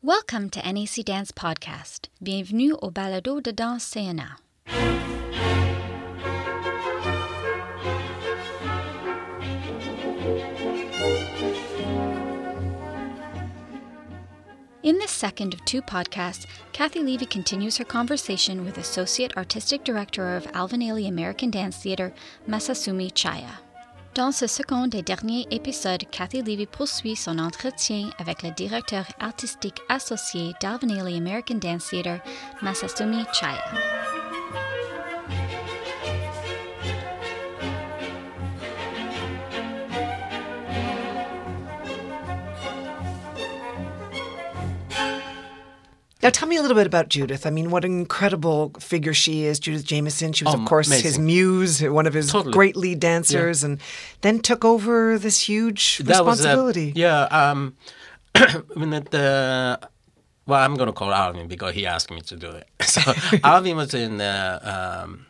Welcome to NAC Dance Podcast. Bienvenue au balado de danse CNA. In this second of two podcasts, Kathy Levy continues her conversation with Associate Artistic Director of Alvin Ailey American Dance Theatre, Masazumi Chaya. Dans ce second et dernier épisode, Kathy Levy poursuit son entretien avec le directeur artistique associé d'Alvin Ailey American Dance Theatre, Masasumi Chaya. Now, tell me a little bit about Judith. I mean, what an incredible figure she is, Judith Jamison. She was, Oh, of course, his muse, one of his Totally. great lead dancers, and then took over this huge That was, responsibility. yeah. Um, when it, uh, well, I'm going to call Alvin because he asked me to do it. So Alvin was in uh, um,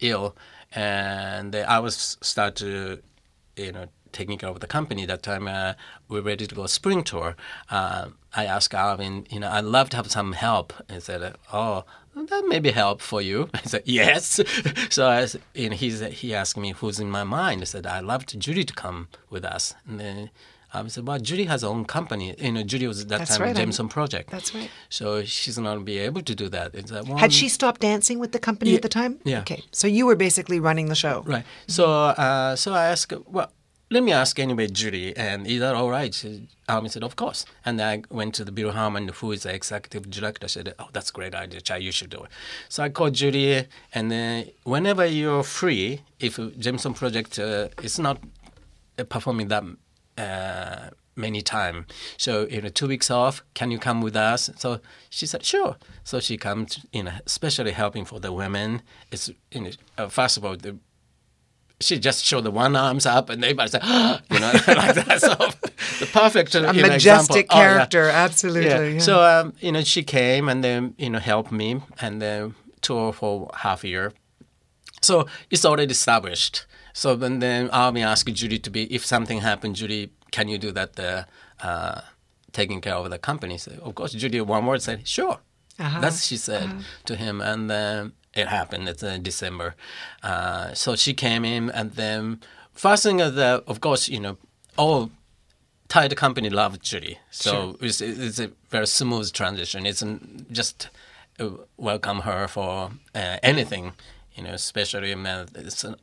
ill, and I was start to, you know, taking care of the company. That time uh, we were ready to go spring tour. Uh, I asked Alvin, you know, I'd love to have some help. And said, oh. That may be help for you. I said yes. so I, know, he's, he asked me who's in my mind. I said I'd love to Judy to come with us. And then I said, well, Judy has her own company. You know, Judy was at that That's time right, I'm- Jamison Project. that's right. So she's not gonna be able to do that. It's that one. Had she stopped dancing with the company Yeah, at the time? yeah. Okay, so you were basically running the show. Right. So, uh, so I asked, well, let me ask anyway, Judy, and is that all right? She, um, said, of course. And I went to the Bill Harmon, who is the executive director, said, oh, that's a great idea, Chai, you should do it. So I called Judy, and whenever you're free, if Jamison Project uh, is not uh, performing that uh, many time. So you know, two weeks off. Can you come with us? So she said, sure. So she comes, you know, especially helping for the women. It's you know, uh, first of all, the, she just showed the one arms up, and everybody said, you know, like that. So the perfect A you know, majestic example. Oh, yeah. character, absolutely. yeah. So um, you know, she came and then you know helped me and then tour for half a year. So it's already established. So then, then Army asked Judy to be if something happened, Judy, can you do that? Uh, uh, taking care of the company. So of course, Judy one word said sure. Uh-huh. That's she said to him, and then it happened. It's in December. Uh, so she came in, and then first thing is that, of course, you know, all tied company loved Judy. So it's, it's a very smooth transition. It's just uh, welcome her for uh, anything, you know, especially um, it's, uh,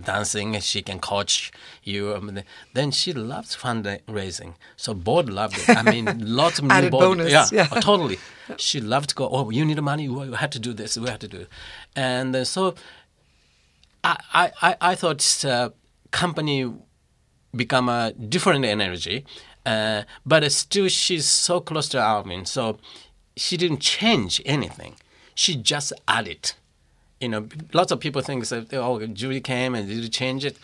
dancing. She can coach you. Mean, then she loves fundraising. So board loved it. I mean, lots of Added board. bonus, Yeah, yeah. oh, totally. She loved to go. Oh, you need money. We had to do this. We had to do it. And uh, so I, I, I- I thought uh, company become a different energy, uh, but still she's so close to Alvin, so she didn't change anything. She just added. You know, lots of people think that oh, Judy came and did change it.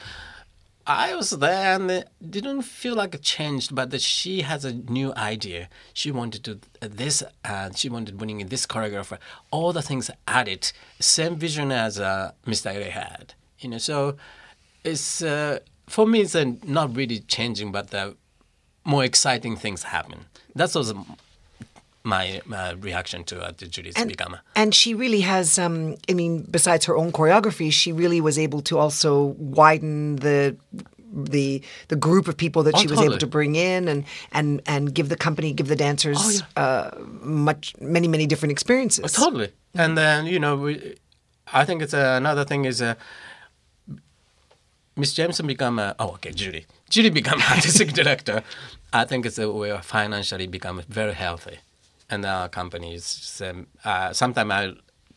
I was there and didn't feel like it changed, but she has a new idea. She wanted to uh, this, and she wanted to bring in this choreographer. All the things added, same vision as uh, Mr. A had. You know, so it's uh, for me, it's uh, not really changing, but the more exciting things happen. That was my uh, reaction to uh, to Judy's and, become. and she really has um, i mean besides her own choreography she really was able to also widen the the the group of people that Oh, she was able to bring in and and and give the company give the dancers Oh, uh, much many many different experiences Totally. And then you know, we, I think it's uh, another thing is uh, Miss Jamison become a, oh okay Judy Judy become artistic director. I think it's a we are financially become very healthy, and our company is um, uh, sometimes I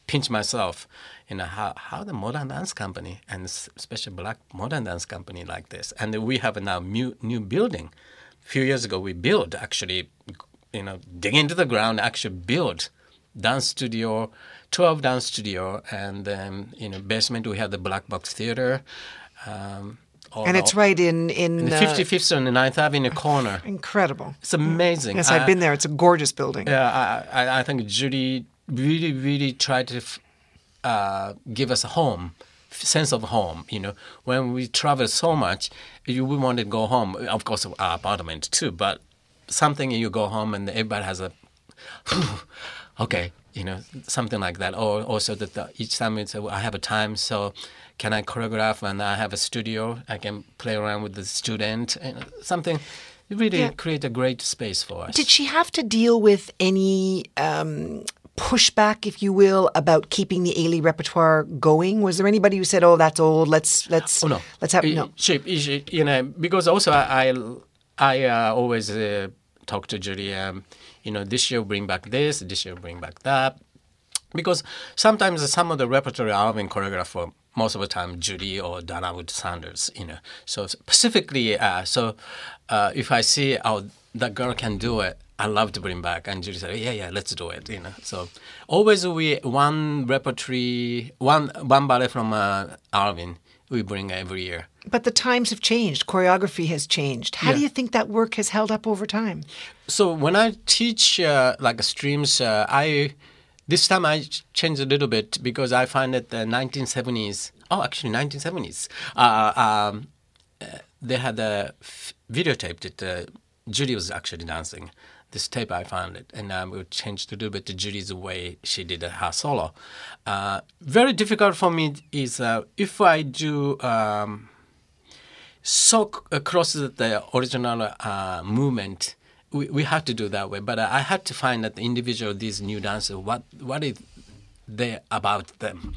pinch myself. You know how how the modern dance company and especially black modern dance company like this, and we have now new new building. A few years ago, we built actually, you know, dig into the ground, actually build dance studio, 12 dance studio, and then, you know, basement we have the Black Box Theater. Um, and it's right in in, in the uh, 55th and the 9th Avenue corner. incredible It's amazing. yes i've I- been there it's a gorgeous building Yeah, I, I, I think Judy really, really tried to f- uh, give us a home, sense of home. You know, when we travel so much, you we wanted to go home. Of course, our apartment too, but something you go home and everybody has a okay, you know, something like that. Or also that the, each time it's I have a time, so can I choreograph and I have a studio? I can play around with the student and something. Really Yeah. create a great space for us. Did she have to deal with any um, pushback, if you will, about keeping the Ailey repertoire going? Was there anybody who said, "Oh, that's old. Let's let's Oh no, let's have no"? She, she, you know, because also I, I, I uh, always uh, talk to Julie. Um, you know, this year bring back this, this year bring back that, because sometimes some of the repertoire Alvin choreograph for most of the time Judy or Donna Wood Sanders. You know, so specifically, uh, so uh, if I see oh that girl can do it. I love to bring back, and Judy said, "Yeah, yeah, let's do it." You know, so always we one repertoire, one one ballet from uh, Alvin we bring every year. But the times have changed. Choreography has changed. How do you think that work has held up over time? So when I teach uh, like streams, uh, I this time I ch- changed a little bit because I find that the 1970s, oh actually 1970s, uh, um, uh, they had a f- videotape that uh, Judy was actually dancing. This tape I found it, and um, we changed a little bit to Judy's way she did her solo. Uh, very difficult for me is uh, if I do. Um, so across the- original uh, movement, we, we had to do that way. But I had to find that the individual, these new dancers, what what is there about them?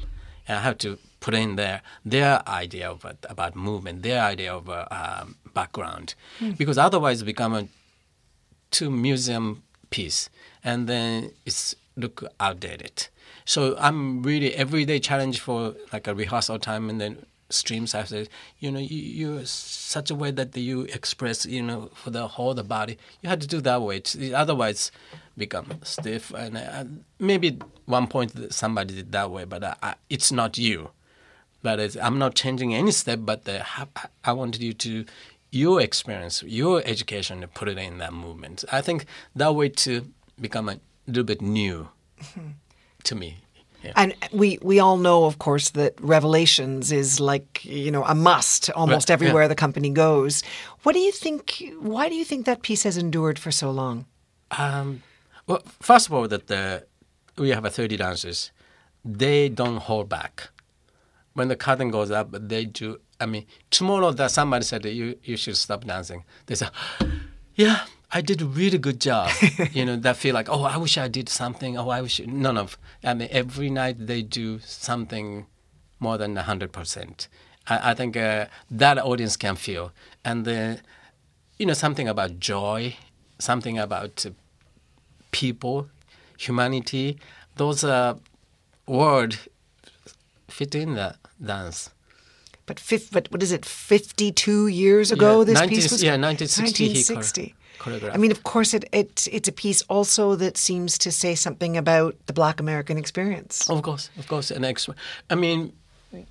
And I have to put in there their idea of about movement, their idea of uh, um, background, because otherwise it become a to museum piece and then it's look outdated. So i'm really everyday challenge for like a rehearsal time and then streams say you know you, you're such a way that you express you know for the whole the body. You had to do that way. Otherwise become stiff. And uh, maybe one point somebody did that way but uh, it's not you. But I'm not changing any step. But the, I wanted you to your experience, your education, to put it in that movement. I think that way to become a little bit new to me. Yeah. And we, we all know, of course, that Revelations is like, you know, a must almost Right, everywhere yeah. the company goes. What do you think, why do you think that piece has endured for so long? Um, well, first of all, that the, we have a 30 dancers. They don't hold back. When the curtain goes up, they do. I mean, tomorrow that somebody said you you should stop dancing. They say, "Yeah, I did a really good job." you know, that feel like, "Oh, I wish I did something." Oh, I wish none of. I mean, every night they do something more than hundred percent. I, I think uh, that audience can feel, and the, you know, something about joy, something about uh, people, humanity. Those uh, words fit in the dance. But, fif- but what is it, 52 years ago Yeah, this 19 piece was? yeah, 1960 1960. I mean, of course, it, it it's a piece also that seems to say something about the Black American experience. Of course, of course. And ex- I mean,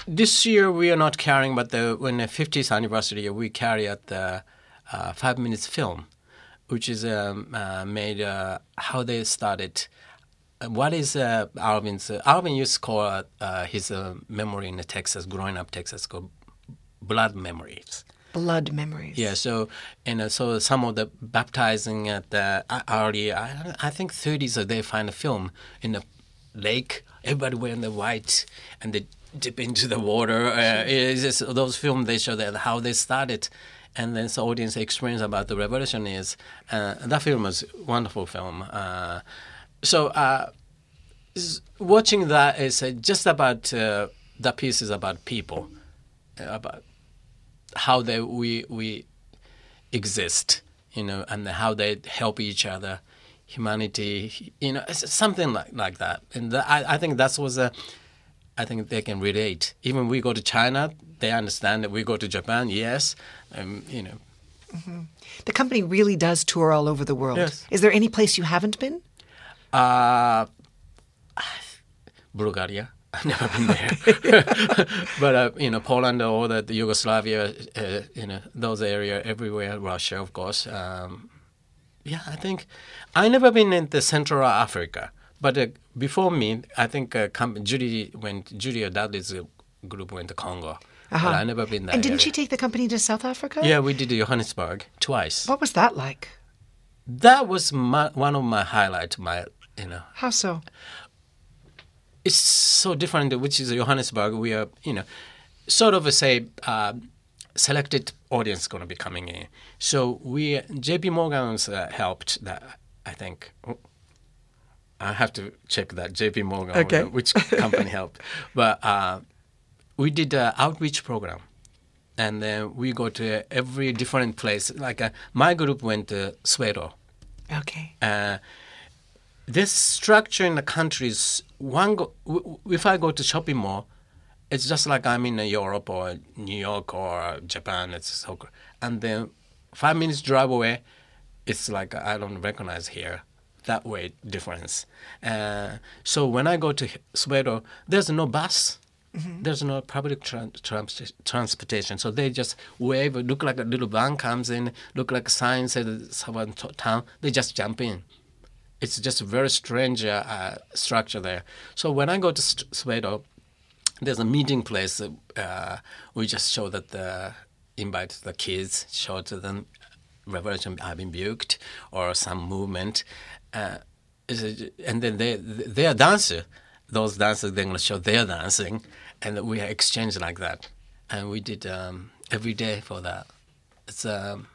this year we are not carrying, but the, when the 50th anniversary, we carry out the uh, five minutes film, which is um, uh, made uh, how they started. What is uh, Alvin's? Uh, Alvin used to call uh, uh, his uh, memory in the Texas, growing up Texas, called blood memories. Blood memories. Yeah, so and uh, so some of the baptizing at the uh, early, I, I think 30s, uh, they find a film in the lake. Everybody wearing the white, and they dip into the water. Uh, it's just those films they show that how they started, and then the audience experience about the revolution is. Uh, that film was a wonderful film. Uh, so uh, watching that is uh, just about uh, that piece is about people, uh, about how they we we exist, you know, and how they help each other, humanity, you know, something like like that. And tha- I I think that was a. I think they can relate. Even we go to China, they understand that we go to Japan. Yes, um, you know, The company really does tour all over the world. Yes. Is there any place you haven't been? Uh, Bulgaria. I've never been there, but uh, you know Poland or the, the Yugoslavia, uh, you know those area everywhere. Russia, of course. Um, yeah, I think I never been in the Central Africa, but uh, before me, I think uh, Judy went. Judy or Dudley's uh, group went to Congo, but I never been there. And didn't she take the company to South Africa? Yeah, we did Johannesburg twice. What was that like? That was my, one of my highlights. My you know, How so? it's so different. Which is Johannesburg. We are you know, sort of a say uh, selected audience going to be coming in. So we J.P. Morgan's uh, helped that. I think. I have to check that J.P. Morgan, Okay. which company helped, but uh, we did an outreach program, and then we go to every different place. Like uh, my group went to Soweto. Okay. Uh, this structure in the countries, one go, if I go to shopping mall, it's just like I'm in Europe or New York or Japan. It's so, and then five minutes drive away, it's like I don't recognize here. That way difference. Uh, so when I go to Soweto, there's no bus. There's no public tran- trans- transportation, so they just wave. Look like a little van comes in. Look like a sign says someone to- town. They just jump in it's just a very strange uh, uh, structure there. So when I go to St- there's a meeting place. Uh, we just show that the invite the kids, show to them revolution have been built or some movement, uh, and then they they are dancer. Those dancers they're gonna show their dancing, and we exchange like that, and we did um, every day for that. It's um,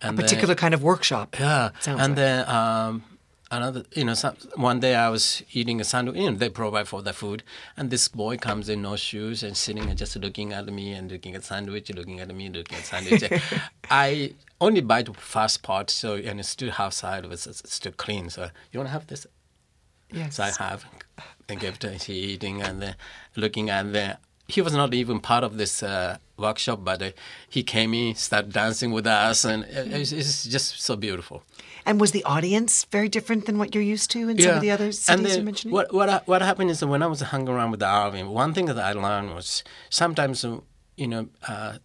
A particular kind of workshop. yeah, Sounds and like. then um, another, you know, some, one day I was eating a sandwich. You know, they provide for the food, and this boy comes in no shoes and sitting and just looking at me and looking at sandwich, looking at me, looking at sandwich. I only bite the first part, so and it's still half side of it's still clean. So you want to have this? Yes. So I have and give to he eating and then looking at the. He was not even part of this uh, workshop, but uh, he came in, started dancing with us, and it- it's, it's just so beautiful. And was the audience very different than what you're used to in some of the other cities then mentioning? What what ha- what happened is that when I was hanging around with the Arvin, one thing that I learned was sometimes uh, you know uh,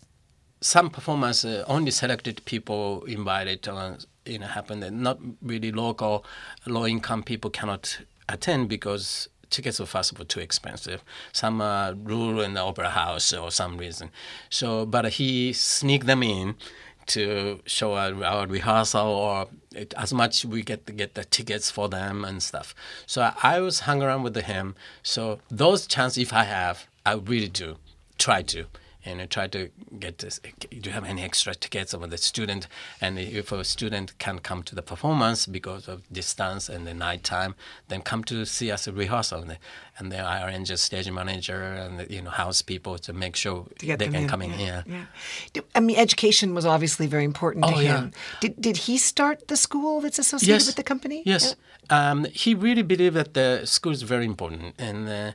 some performance uh, only selected people invited uh, you know happen and not really local low income people cannot attend because tickets were first of all too expensive. Some uh, rule in the opera house or some reason. So, but he sneaked them in to show our, our rehearsal or it, as much we get to get the tickets for them and stuff. So I, I was hung around with him. So those chances, if I have, I really do try to. And I try to get this. Do you have any extra tickets of the student? And if a student can't come to the performance because of distance and the night time, then come to see us at rehearsal. And, then I arrange a stage manager and you know house people to make sure to they can in. come in. yeah. Yeah. yeah. I mean, education was obviously very important to Oh, yeah. him. Did did he start the school that's associated with the company? Yes. Um, he really believed that the school is very important. And uh,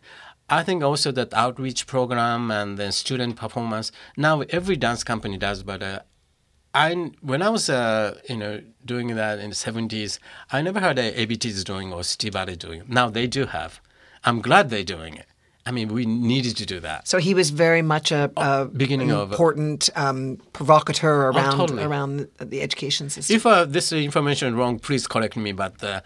I think also that outreach program and then student performance, now every dance company does, but uh, I, when I was, uh, you know, doing that in the 70s, I never heard that ABT is doing or Steve Valley doing. Now they do have. I'm glad they're doing it. I mean, we needed to do that. So he was very much a, a beginning an of- important um, provocateur around totally. around the education system. If uh, this information is wrong, please correct me. But uh,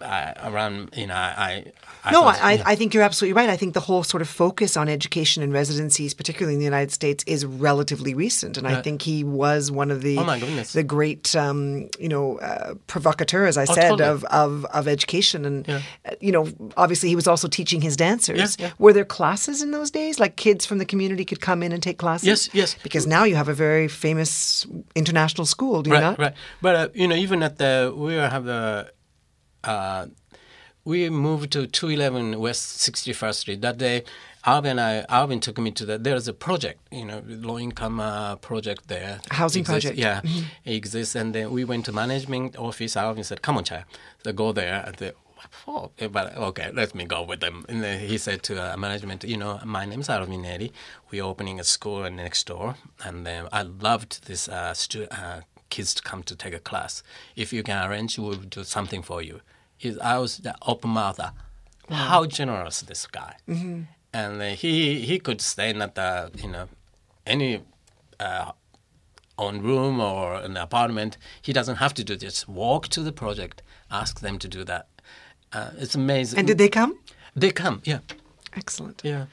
I, around, you know, I. I no, thought- I, yeah. I think you're absolutely right. I think the whole sort of focus on education and residencies, particularly in the United States, is relatively recent, and I think he was one of the Oh, my goodness. the great um, you know uh, provocateur, as I Oh, said, totally. of, of of education, and Yeah. uh, you know, obviously he was also teaching his dancers. Yeah. Were there classes in those days, like kids from the community could come in and take classes? Yes, yes. Because now you have a very famous international school, do you right, not? Right, But uh, you know, even at the we have the uh, we moved to two eleven West Sixty First Street that day. Alvin, I, Alvin took me to that. There's a project, you know, low income uh, project there. Housing Exists- project. Yeah, it exists, and then we went to management office. Alvin said, "Come on, child, so go there." And the, oh, but okay, let me go with them. And then he said to uh, management, "You know, my name is Alvin Ailey. We're opening a school next door, and then I loved this uh, stu- uh, kids to come to take a class. If you can arrange, we'll do something for you." He, I was the open mouth. uh, How generous this guy, and uh, he he could stay in the you know any uh, own room or an apartment. He doesn't have to do this. Walk to the project, ask them to do that. Uh, it's amazing. And did they come? They come, yeah. Excellent. Yeah.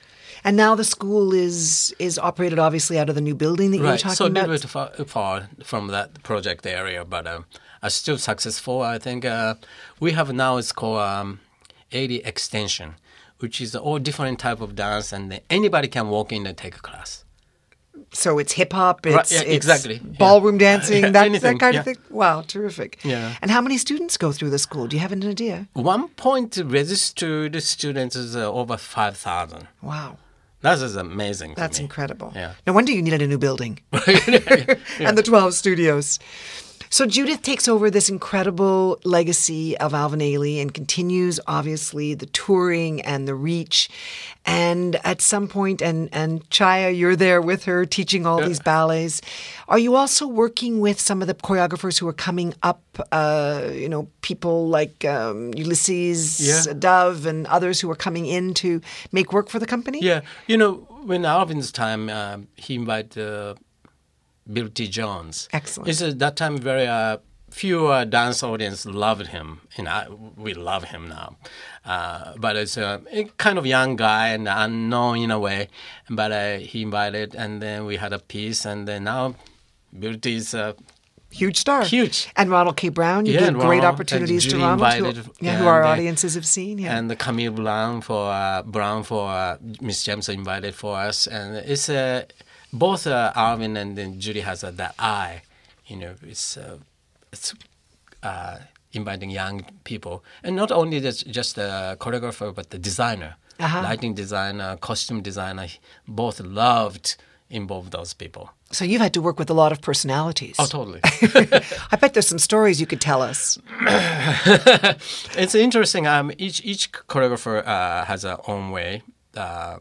And now the school is is operated obviously out of the new building that you were talking So a about. little bit far, far from that project area, but um, are still successful. I think uh, we have now it's called um, Ailey extension, which is all different type of dance, and anybody can walk in and take a class. So it's hip hop, it's, yeah, it's exactly, yeah. ballroom dancing, Yeah, that, anything, that kind yeah. of thing. Wow, terrific. Yeah. And how many students go through the school? Do you have an idea? One point registered students is uh, over 5,000. Wow, That is amazing. that's me. incredible. Yeah. No wonder you needed a new building and the 12 studios. So Judith takes over this incredible legacy of Alvin Ailey and continues, obviously, the touring and the reach. And at some point, and and Chaya, you're there with her teaching all these ballets. Are you also working with some of the choreographers who are coming up? Uh, you know, people like um, Ulysses Yeah. Dove and others who are coming in to make work for the company. Yeah, you know, when Alvin's time, um, he invited uh, Bill T. Jones. Excellent. It's at that time very uh, few uh, dance audience loved him. Know, I, we love him now, uh, but it's a, a kind of young guy and unknown in a way. But uh, he invited, and then we had a piece, and then now Bill T. is uh, Huge star. Huge. And Ronald K. Brown, you Yeah, gave and great Ronald, opportunities to Ronald, who, yeah, who our and, uh, audiences have seen. Yeah. and Camille Brown for uh, Brown for uh, Miss James invited for us, and it's uh, both uh, and then Judy has uh, that eye, you know, it's uh, it's uh, inviting young people, and not only just just the choreographer but the designer, Uh-huh. lighting designer, costume designer, both loved involve those people. so you've had to work with a lot of personalities. Oh, totally. I bet there's some stories you could tell us. it's interesting. Um, each each choreographer uh, has their own way. Uh,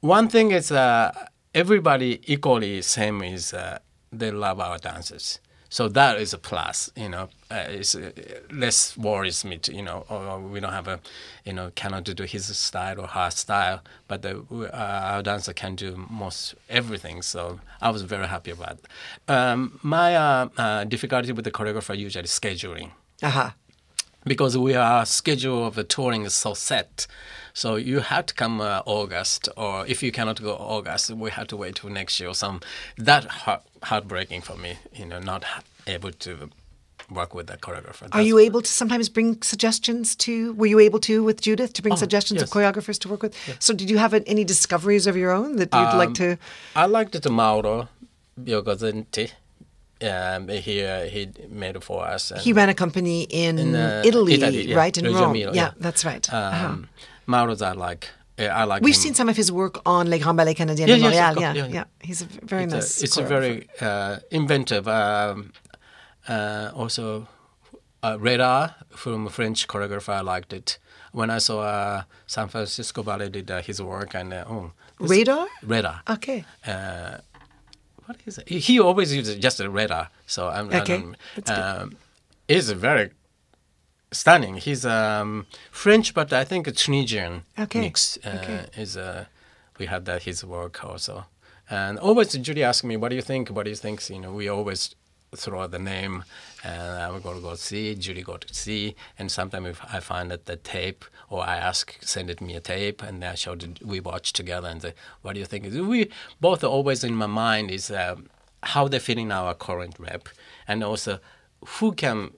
one thing is uh, everybody equally same is uh, they love our dances. So that is a plus, you know. Uh, it's uh, less worries me, to, you know. Or, or we don't have a, you know, cannot do his style or her style, but the, uh, our dancer can do most everything. So I was very happy about. It. Um, my uh, uh, difficulty with the choreographer usually scheduling Aha. because we are schedule of the touring is so set. So you have to come uh, August, or if you cannot go August, we have to wait till next year or some. That heart, heartbreaking for me, you know, not ha- able to work with the choreographer. Are you able to sometimes bring suggestions to? Were you able to with Judith to bring Oh, suggestions of choreographers to work with? So did you have any discoveries of your own that you'd like Um, to? I liked the Mauro Bigonzetti. Um, he uh, he made it for us. and- He ran a company in, in, uh, Italy, Italy, yeah. right in Rome. Emilia, yeah, yeah. that's right. Uh-huh. Mauro's I like. Yeah, I like. We've him. seen some of his work on Les Grands Ballets Canadiens Yeah, de Montréal. yeah, yeah, yeah. He's a very it's nice. A, it's a very uh, inventive. Um, uh, also, uh, Radar from French choreographer, I liked it. When I saw uh, San Francisco Ballet did uh, his work, and uh, oh, Radar. Radar. Okay. Uh, what is it? He, he always uses just a radar, so I'm. I Okay, good. um, It's very stunning. He's um, French, but I think a Tunisian Okay, mix. Uh, okay. Is uh, we had that his work also, and always Judy asked me, "What do you think? What do you think?" You know, we always throw out the name, and I would go to go see. Judy go to see, and sometimes if I find that the tape, or I ask, send it me a tape, and I showed it, we watch together and say, "What do you think?" We both are always in my mind is um, how they fit in our current rep, and also who can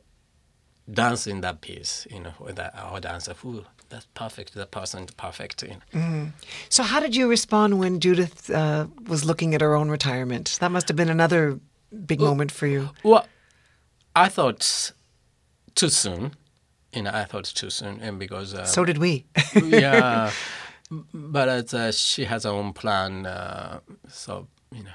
dance in that piece, you know, with that, our dancer, who that's perfect, that person perfect. You know. So, how did you respond when Judith uh, was looking at her own retirement? That must have been another big moment for you. Well, I thought too soon. You know, I thought too soon, and because uh, So did we. yeah, but uh, she has her own plan, uh, so you know.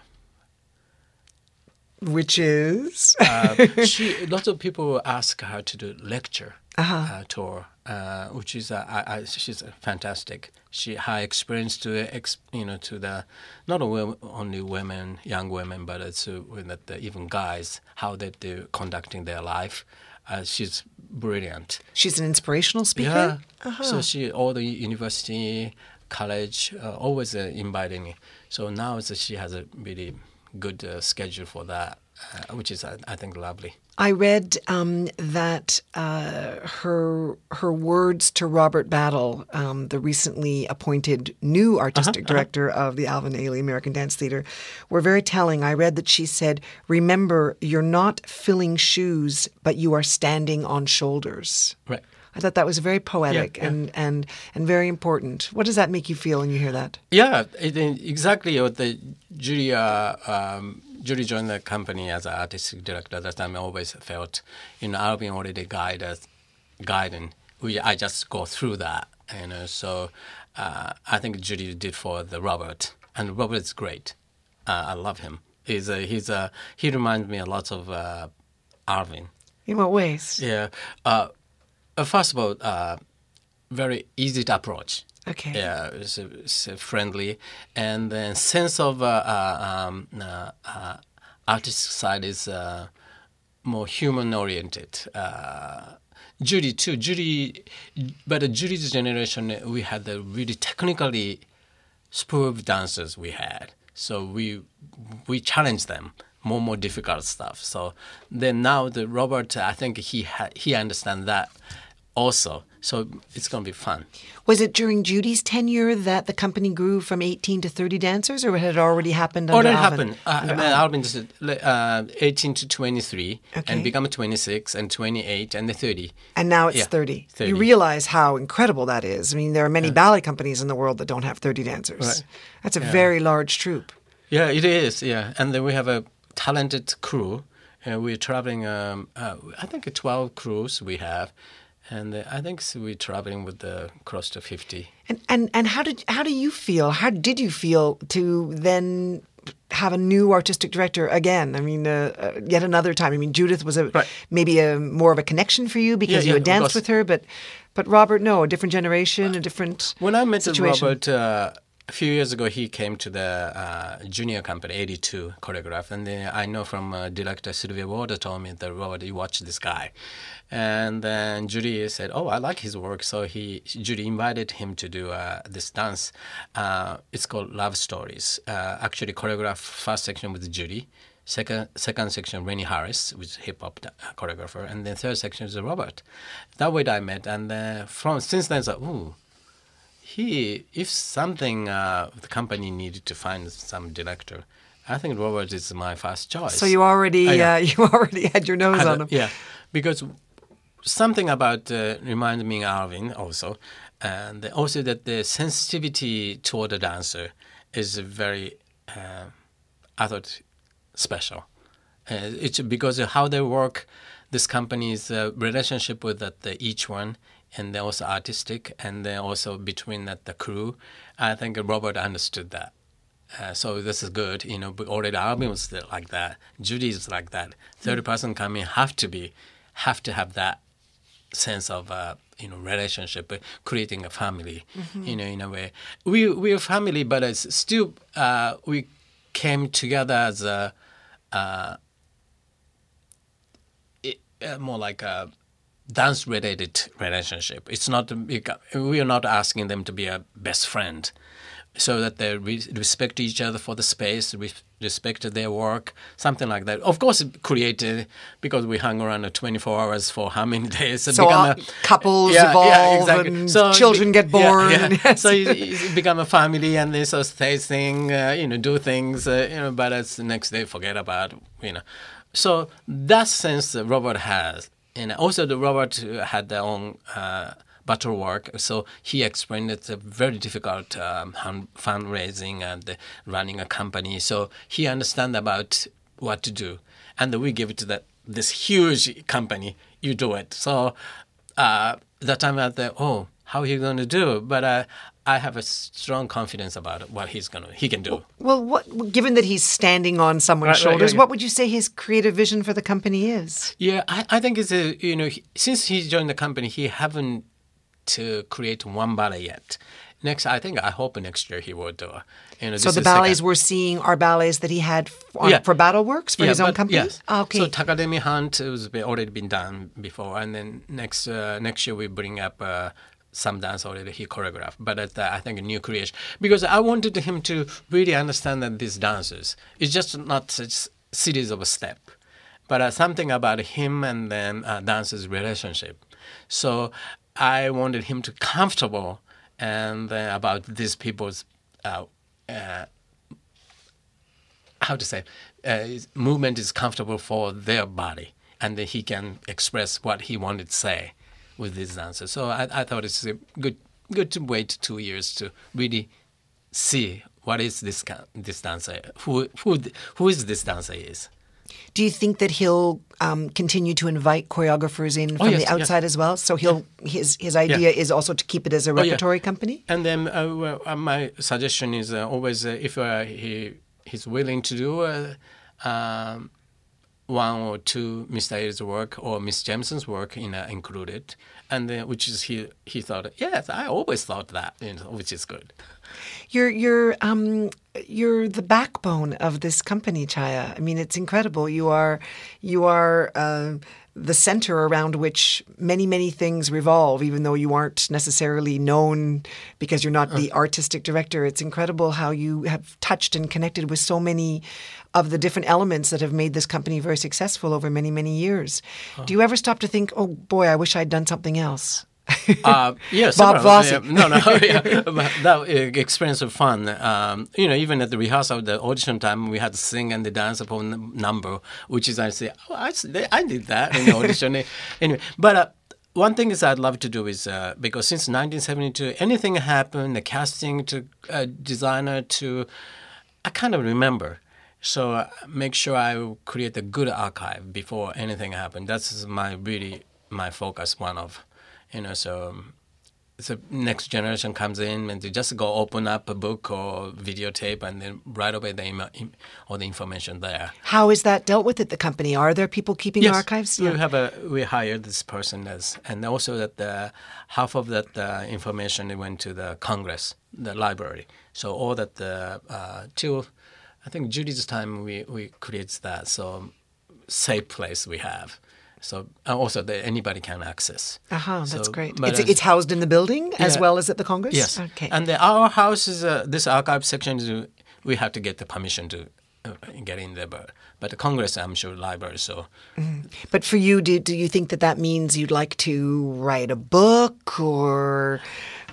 Which is? uh, she lots of people ask her to do lecture uh tour, uh, which is uh, I, I, she's fantastic. She high experience to ex, you know to the not only women, young women, but it's even guys how they do conducting their life. Uh, she's brilliant. She's an inspirational speaker? Yeah. So she all the university, college, uh, always uh, inviting me. So now she has a really good uh, schedule for that. uh, which is I, I think lovely. I read um, that uh, her her words to Robert Battle, um, the recently appointed new artistic Uh-huh, director of the Alvin Ailey American Dance Theatre, were very telling. I read that she said, "Remember, you're not filling shoes, but you are standing on shoulders." Right. I thought that was very poetic yeah. and and and very important. What does that make you feel when you hear that? Yeah, it, exactly what the Julie, uh, um, Julie joined the company as an artistic director. At that time, I always felt, you know, Alvin already guide us, guiding. We, I just go through that, you know. So uh, I think Judy did for the Robert, and Robert is great. Uh, I love him. He's a, he's a, he reminds me a lot of uh, Alvin. In what ways? Yeah. Uh, first of all, uh, very easy to approach. Okay. Yeah, it's, it's friendly, and then sense of uh, uh, um, uh, uh, artistic side is uh, more human oriented. Uh, Judy too. Judy, but the Judy's generation, we had the really technically superb dancers we had. So we we challenged them more more difficult stuff. So then now the Robert, I think he ha- he understands that also. So it's going to be fun. Was it during Judy's tenure that the company grew from 18 to 30 dancers, or had it already happened under Already Alvin? happened. Uh, Alvin is uh, 18 to 23 Okay. and become 26 and 28 and the 30. And now it's Yeah, 30. 30. You realize how incredible that is. I mean, there are many ballet companies in the world that don't have 30 dancers. Right. That's a very large troupe. Yeah, it is. Yeah, and then we have a talented crew. Uh, we're traveling. Um, uh, I think a 12 crews we have, and uh, I think s- we're traveling with the close to 50. And, and, and how, did, how do you feel? How did you feel to then have a new artistic director again? I mean, uh, uh, yet another time. I mean, Judith was a Right. maybe a more of a connection for you because Yeah, you yeah, had of danced with her, but but Robert, no, a different generation, a different When I met situation. Robert uh, a few years ago, he came to the uh, junior company, 82 choreograph, and then I know from uh, director Sylvia Ward told me that Robert, you watch this guy, and then Judy said, "Oh, I like his work," so he Judy invited him to do uh, this dance. Uh, it's called Love Stories. Uh, actually, choreographed first section with Judy. Second, second section, Rennie Harris, which is hip hop choreographer, and then third section is Robert. That way I met, and uh, from since then, like, ooh, he if something uh, the company needed to find some director i think robert is my first choice. So you already uh, you already had your nose Had on him. yeah. Because something about uh, reminded me alvin also and also that the sensitivity toward the dancer is very uh, i thought special. Uh, it's because of how they work this company's uh, relationship with that the, each one and then also artistic and then also between that the crew i think robert understood that uh, so this is good, you know. But already Alvin was like that. Judy is like that. Third person coming have to be, have to have that sense of uh, you know relationship, uh, creating a family. You know, in a way, we we're family, but it's still uh, we came together as a uh, it, uh, more like a dance related relationship. It's not we are not asking them to be a best friend, so that they respect each other for the space, respect their work, something like that. Of course, it created because we hung around 24 hours for how many days? So become uh, couples yeah, evolve yeah, exactly. and So children get born. Yeah, yeah. Yes. So it, it become a family, and they so stay thing, uh, you know, do things, uh, you know, but it's the next day forget about, you know. So that sense that Robert has, and also the Robert had their own uh, battle work. So he explained it's a very difficult um, fundraising and uh, running a company. So he understand about what to do, and we give it to that this huge company. You do it. So uh, that time I thought, oh, how he going to do? But uh, I have a strong confidence about what he's gonna he can do. Well, what, given that he's standing on someone's Right, right, shoulders, yeah, yeah. what would you say his creative vision for the company is? Yeah, I, I think it's a you know he, since he joined the company, he haven't to create one ballet yet. Next, I think I hope next year he will do. You know, So the ballets second- we're seeing are ballets that he had on, Yeah. for Battle Works for Yeah, his own but- company. Yes. Ah, okay. So Takademe Hunt has already been done before, and then next uh, next year we bring up uh, some dance already he choreographed. But it's, uh, I think a new creation because I wanted him to really understand that these dancers it's just not such series of step, but uh, something about him and then uh, dance's relationship. So I wanted him to comfortable and uh, about these people's uh, uh, how to say movement is comfortable for their body and then he can express what he wanted to say with this dancer. So I, I thought it's a good good to wait two years to really see what is this this dancer who who who is this dancer is. Do you think that he'll um, continue to invite choreographers in oh, from oh, yes, the outside yes. as well? So he'll his his idea yeah. is also to keep it as a repertory oh, yeah. company. And then uh, uh, my suggestion is uh, always uh, if uh, he he's willing to do uh, um, one or two Mr. Ailey's work or Miss Jamison's work in, uh, included, and then, which is he he thought yes I always thought that you know, which is good. You're you're um you're the backbone of this company, Chaya. I mean, it's incredible. You are you are. Uh, the center around which many, many things revolve, even though you aren't necessarily known because you're not the artistic director. It's incredible how you have touched and connected with so many of the different elements that have made this company very successful over many, many years. Do you ever stop to think, oh boy, I wish I'd done something else? uh, yeah, Bob Fosse. Yeah, no, no, yeah. that uh, experience of fun. Um, you know, even at the rehearsal, the audition time, we had to sing and the dance upon the number, which is I say, oh, I, I did that in the audition. anyway, but. Uh, one thing is I'd love to do is uh, because since 1972, anything happened, the casting to uh, designer to, I kind of remember. So uh, make sure I create a good archive before anything happens. That's my really my focus. One of you know, so um, the next generation comes in and they just go open up a book or videotape and then right away they all the information there. How is that dealt with at the company? Are there people keeping yes, archives? We have a we hired this person as and also that the, half of that uh, information went to the Congress, the library. So all that the uh, till I think Judy's time we we creates that so safe place we have. So uh, also that anybody can access. Aha, uh-huh, so, that's great. It's, it's, housed in the building yeah, as well as at the Congress. Yes. Okay. And the, our house is uh, this archive section is we have to get the permission to get in there, but but the Congress, I'm sure, library. So, mm. but for you, do do you think that that means you'd like to write a book or?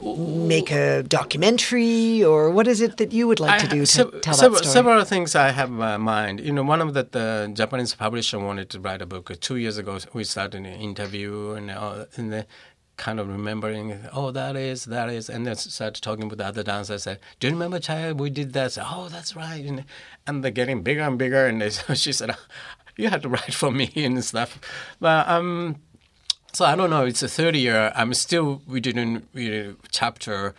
make a documentary, or what is it that you would like to do to tell several, that story? Several things I have in my mind. You know, one of the, the Japanese publisher wanted to write a book. Two years ago, we started an interview and, uh, and the, kind of remembering, oh, that is, that is, and then started talking with the other dancers. I said, do you remember, child? We did that. Said, oh, that's right. And, and they're getting bigger and bigger. And they, she said, you had to write for me and stuff. But um, so I don't know. It's a third year. I'm still we didn't chapter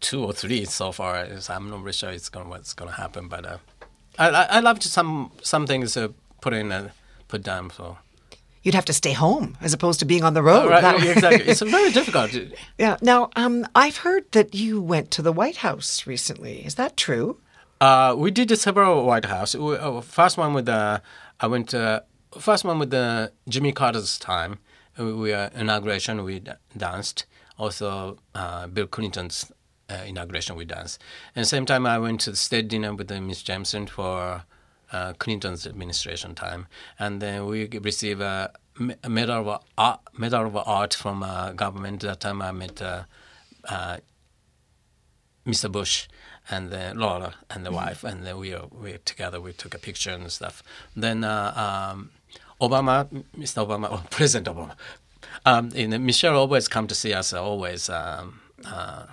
two or three so far. So I'm not really sure it's going what's going to happen. But uh, I, I I love some some things to put in and put down. So you'd have to stay home as opposed to being on the road. right, exactly. It's very difficult. yeah. Now, um, I've heard that you went to the White House recently. Is that true? Uh, we did several White House. We, uh, first one with the I went to, first one with the Jimmy Carter's time we uh, inauguration we danced. Also, uh, Bill Clinton's uh, inauguration we danced. And same time, I went to the state dinner with Miss Jamison for uh, Clinton's administration time, and then we received a, a medal of art, medal of art from uh, government. That time, I met uh, Mr. Bush and then Laura and the mm-hmm. wife, and then we we together we took a picture and stuff. Then. Um, Obama, Mr. Obama, or President Obama, um, and Michelle always come to see us. Always, um, uh,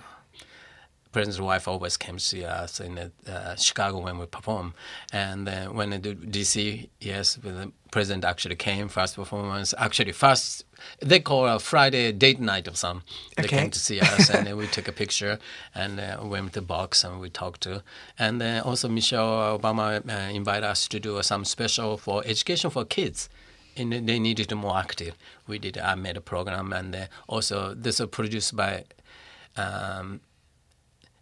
President's wife always came to see us in uh, Chicago when we perform, and then when in DC, yes, the president actually came first performance. Actually, first they call a Friday date night or some. They okay. came to see us, and then we took a picture and uh, went to the box and we talked to. And then also Michelle Obama uh, invited us to do some special for education for kids and they needed more active. We did. I made a program, and also this was produced by um,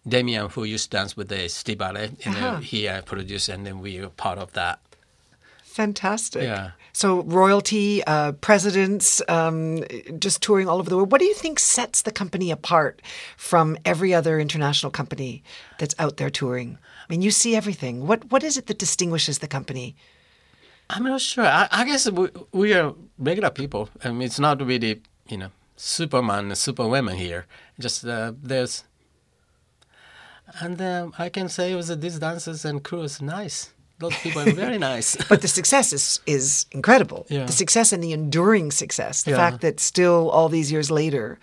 Damien, who used to dance with the City Ballet, and uh-huh. he uh, produced, and then we were part of that. Fantastic. Yeah. So royalty, uh, presidents, um, just touring all over the world. What do you think sets the company apart from every other international company that's out there touring? I mean, you see everything. What what is it that distinguishes the company? I'm not sure. I, I guess we, we are regular people. I mean, it's not really, you know, Superman, Superwoman here. Just uh, there's, and um, I can say uh, these dancers and crews are nice. Those people are very nice. but the success is is incredible. Yeah. The success and the enduring success. The Yeah. fact that still all these years later,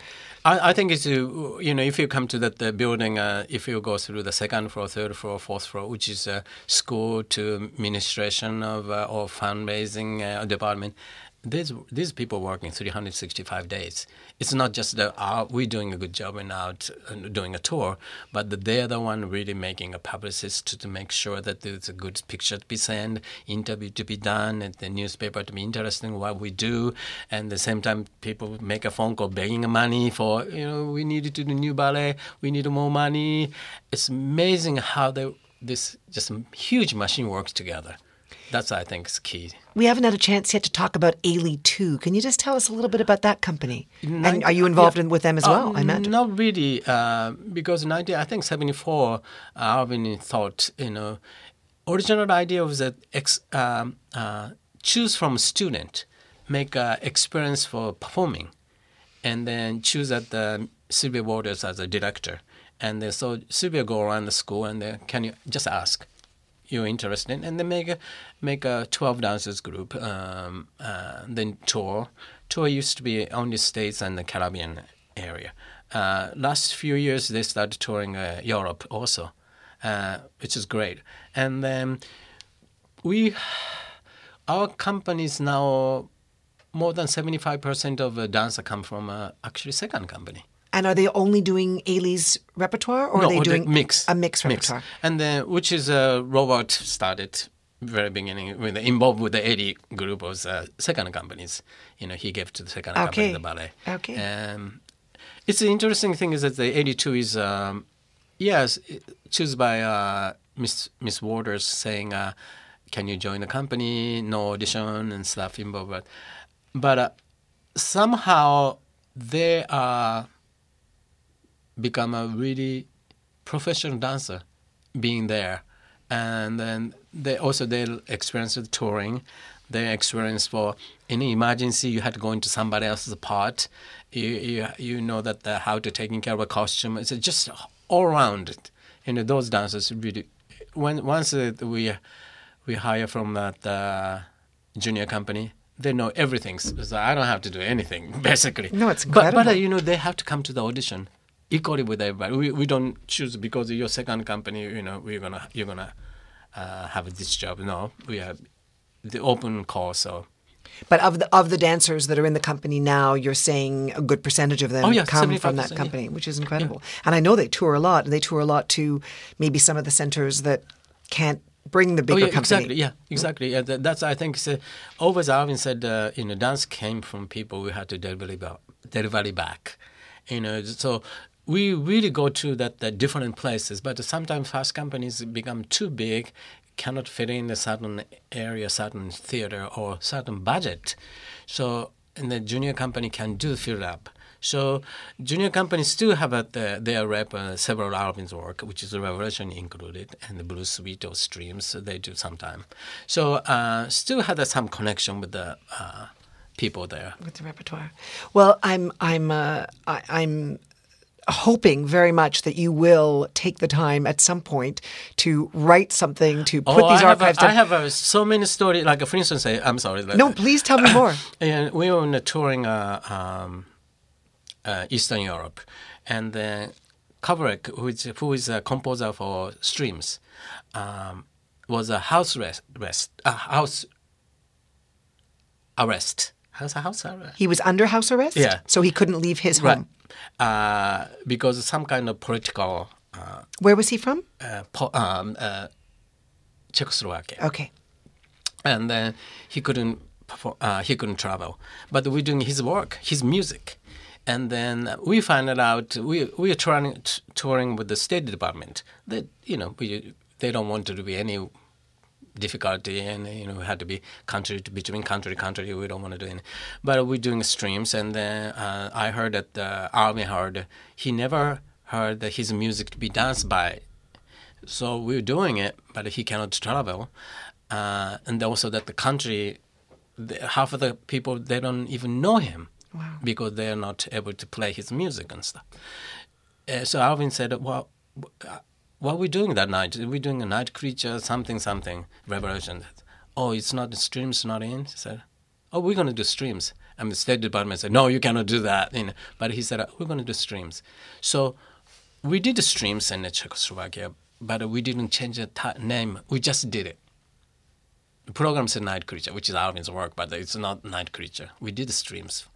I, I think it's uh, you know if you come to that uh, building, uh, if you go through the second floor, third floor, fourth floor, which is a school to administration of uh, or fundraising uh, department, these these people working 365 days. It's not just that uh, we're doing a good job and out uh, doing a tour, but that they're the one really making a publicist to, to make sure that there's a good picture to be sent, interview to be done, and the newspaper to be interested in what we do, and at the same time people make a phone call begging money for you know we need to do new ballet, we need more money. It's amazing how they this just huge machine works together. That's I think is key. we haven't had a chance yet to talk about Ailey 2. Can you just tell us a little bit about that company? Nin- and are you involved yeah. in with them as Uh, well? I imagine. Not really, uh, because 90, I think 74, uh, Alvin thought, you know, original idea was that ex, um, uh, choose from student, make uh, experience for performing, and then choose at the Sylvia Waters as a director. And then, so Sylvia go around the school and then can you just ask you're interested in, and then make a make a 12 dancers group um, uh, then tour. Tour used to be only states and the caribbean area. Uh, last few years they started touring uh, europe also uh, which is great. And then we our companies now more than 75% of the dancer come from uh, actually second company And are they only doing Ailey's repertoire or no, are they the doing mix? a mix repertoire? And then, which is uh, Robert started very beginning with involved with the 80 group of uh, second companies. You know, he gave to the second company the ballet. Okay. Um, it's an interesting thing is that the Ailey 2 is um, yes, choose by uh, Miss Miss Waters saying, uh, "Can you join the company?" No audition and stuff involved, but but uh, somehow they are become a really professional dancer being there. And then they also they experience the touring. They experience for any emergency you had to go into somebody else's part. You you, you know that the, how to taking care of a costume. It's just all around. You know those dancers really when once we we hire from that uh, junior company they know everything. So i don't have to do anything basically. No, it's but, but uh, you know they have to come to the audition equally with everybody. We, we don't choose because your second company. You know we're gonna you're gonna uh, have this job. No, we have the open call. So But of the of the dancers that are in the company now, you're saying a good percentage of them Oh, yeah, come from 75%, that yeah. company, which is incredible. And I know they tour a lot, and they tour a lot to maybe some of the centers that can't bring the bigger oh yeah, company. exactly. Yeah, exactly. Yeah, that, that's I think. Uh, always Alvin said, uh, you know, dance came from people we had to deliver back, deliver it back. You know, so we really go to that, that different places. But sometimes fast companies become too big, cannot fit in a certain area, certain theater, or certain budget. So, and the junior company can do fill up. So junior companies still have at the, their rep uh, several Alvin's work, which is Revelation included, and the Blue Suite or Streams they do sometime. So uh, still have uh, some connection with the uh, people there. with the repertoire. Well, I'm I'm uh, I, I'm hoping very much that you will take the time at some point to write something to put oh, these I archives a, down. I have a, so many stories. Like for instance, I, I'm sorry. no, please tell me more. And we were on a touring uh, um, uh, Eastern Europe, and then Kabeláč, who is, who is a composer for Streams, um, was a house arrest, rest, uh, house arrest. House, house arrest. He was under house arrest, Yeah. so he couldn't leave his Right. home. Uh, because some kind of political uh, Where was he from? uh, po- um, uh, Czechoslovakia. Okay. and then he couldn't perform, uh, he couldn't travel. But we're doing his work, his music, and then we found it out. We we are touring t- touring with the State Department. That you know we they don't want to be any difficulty and you know had to be country to between country to country we don't want to do any but we're doing streams and then uh, i heard that uh, army heard he never heard that his music to be danced by so we're doing it but he cannot travel uh, and also that the country, the, half of the people they don't even know him Wow. because they're not able to play his music and stuff. Uh, so Alvin said, "Well, uh, what we doing that night? We doing a night creature, something, something, Revelation?" Oh, it's not the streams not in. He said, "Oh, we're going to do streams." And the State Department said, "No, you cannot do that." You know, but he said, "We're going to do streams." So we did the streams in Czechoslovakia, but we didn't change the ti name. We just did it. The program said Night Creature, which is Alvin's work, but it's not Night Creature. We did the streams,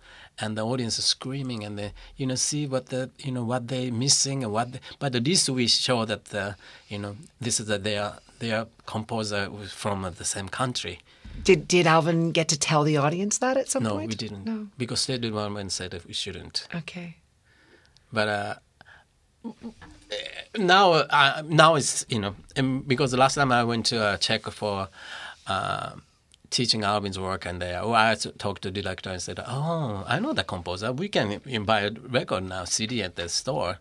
and the audience is screaming, and they, you know, see what the, you know, what they missing and what. They, but at least we show that, the, you know, this is that they are they are composer from the same country. Did did Alvin get to tell the audience that at some No, point? No, we didn't, No. because State Department said that we shouldn't. Okay. but uh, now uh, now it's you know because the last time I went to uh, Czech for uh, teaching Alvin's work and they, oh, I talked to the director and said oh I know the composer we can buy a record now CD at the store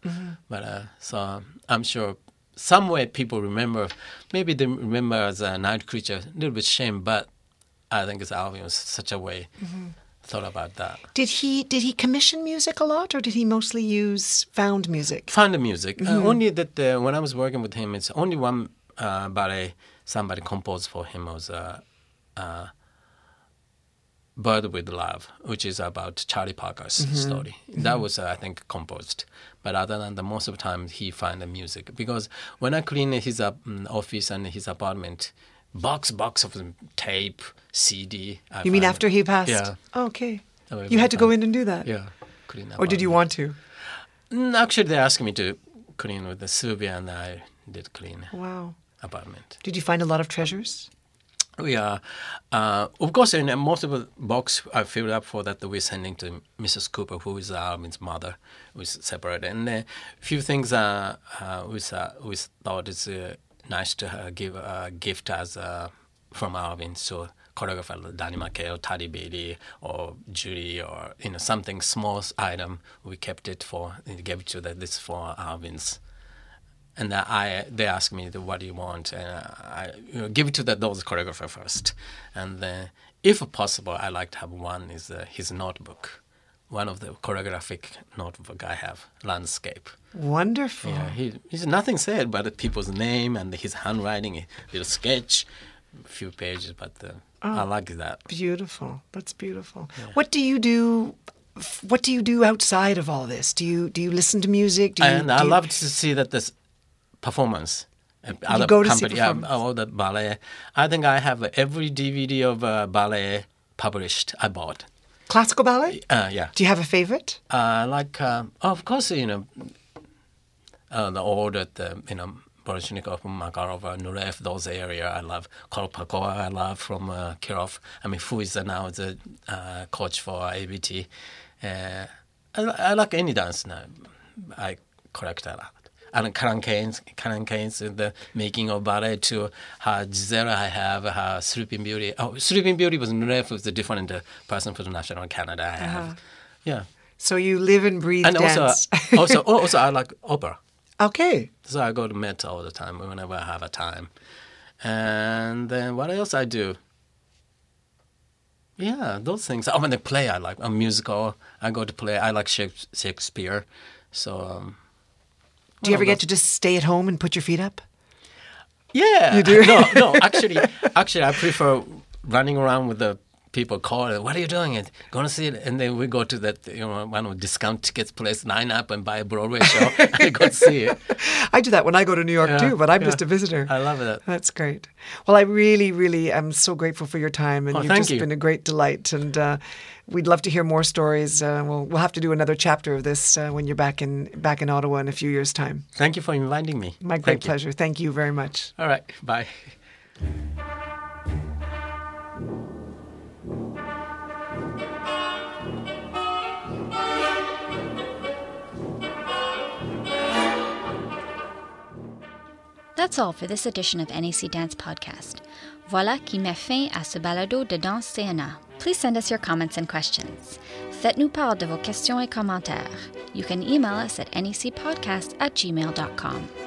but uh, so I'm sure some way people remember maybe they remember as a night creature a little bit shame but I think it's Alvin was such a way thought about that. Did he did he commission music a lot, or did he mostly use found music? The music. Uh, only that uh, when I was working with him, it's only one uh, ballet somebody composed for him was uh, uh, "Bird with Love," which is about Charlie Parker's story. That was, uh, I think, composed. But other than that, most of the time he find the music because when I clean his uh, office and his apartment, box box of tape, CD. I You mean after he passed? Yeah. Oh, okay. You had to go in and do that. Yeah. Clean Or did you want to? Mm, Actually, they asked me to clean with the Sylvia, and I did clean Wow. apartment. Did you find a lot of treasures? We are, uh, of course, in most of the box I filled up for that we're sending to Mrs. Cooper, who is Alvin's mother, who is separated. And a few things uh, uh, we, uh, we thought it's uh, nice to uh, give a gift as uh, from Alvin. So choreographer Danny McKayle or Talley Beatty or Julie or you know something small item we kept it for and gave it to that this for Alvin's and I they ask me what do you want and I you know, give it to the those choreographer first and then if possible I like to have one is uh, his notebook one of the choreographic notebook I have landscape Wonderful. yeah he he's nothing said but the people's name and his handwriting a little sketch a few pages but uh, I like that Beautiful. That's beautiful. What do you do? What do you do outside of all this? Do you do you listen to music? Do you, and do I you- love to see that this performance. uh, Other go to see company, yeah, all the ballet. I think I have every DVD of uh, ballet published. I bought. classical ballet. Uh, yeah, Do you have a favorite? uh, like uh, of course you know uh, the order the you know Baryshnikov, Makarov, uh, Nureyev, those area I love. Kolpakova I love from uh, Kirov. I mean, who is uh, now the uh, coach for ABT. Uh, I, I like any dance now. I collect a lot. And Karen Kain's, Karen Kain's, uh, the making of ballet to her Giselle I have, her Sleeping Beauty. Oh, Sleeping Beauty was Nureyev was a different uh, person for the National Canada I have. Uh-huh. Yeah. So you live and breathe And dance. also, also, oh, also, I like opera. okay. So I go to Met all the time whenever I have a time. And then what else I do? Yeah, those things. Oh, when they play, I like a musical. I go to play. I like Shakespeare. So um, Do you ever get to just stay at home and put your feet up? yeah, You do? no, no. Actually, actually, I prefer running around with the people calling. What are you doing? It going to see it, and then we go to that you know one of discount tickets place, line up and buy a Broadway show. and go see it. I do that when I go to New York Yeah, too, but I'm just a visitor. I love it. That's great. Well, I really, really am so grateful for your time, and Oh, you've just you. been a great delight. And uh, we'd love to hear more stories. Uh, we'll we'll have to do another chapter of this uh, when you're back in back in Ottawa in a few years' time. Thank you for inviting me. My great Thank you. pleasure. Thank you very much. All right. Bye. That's all for this edition of NAC Dance Podcast. Voilà qui met fin à ce balado de danse CNA. Please send us your comments and questions. Faites-nous part de vos questions et commentaires. You can email us at nacpodcast at gmail.com.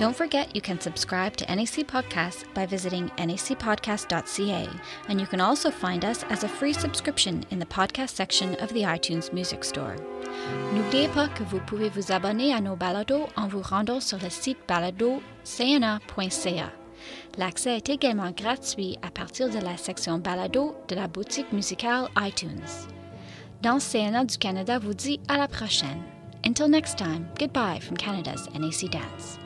Don't forget you can subscribe to NAC Podcasts by visiting nacpodcast.ca, and you can also find us as a free subscription in the podcast section of the iTunes Music Store. N'oubliez pas que vous pouvez vous abonner à nos balados en vous rendant sur le site balado.cna.ca. L'accès est également gratuit à partir de la section balado de la boutique musicale iTunes. Dans CNA du Canada vous dit à la prochaine. Until next time, goodbye from Canada's NAC Dance.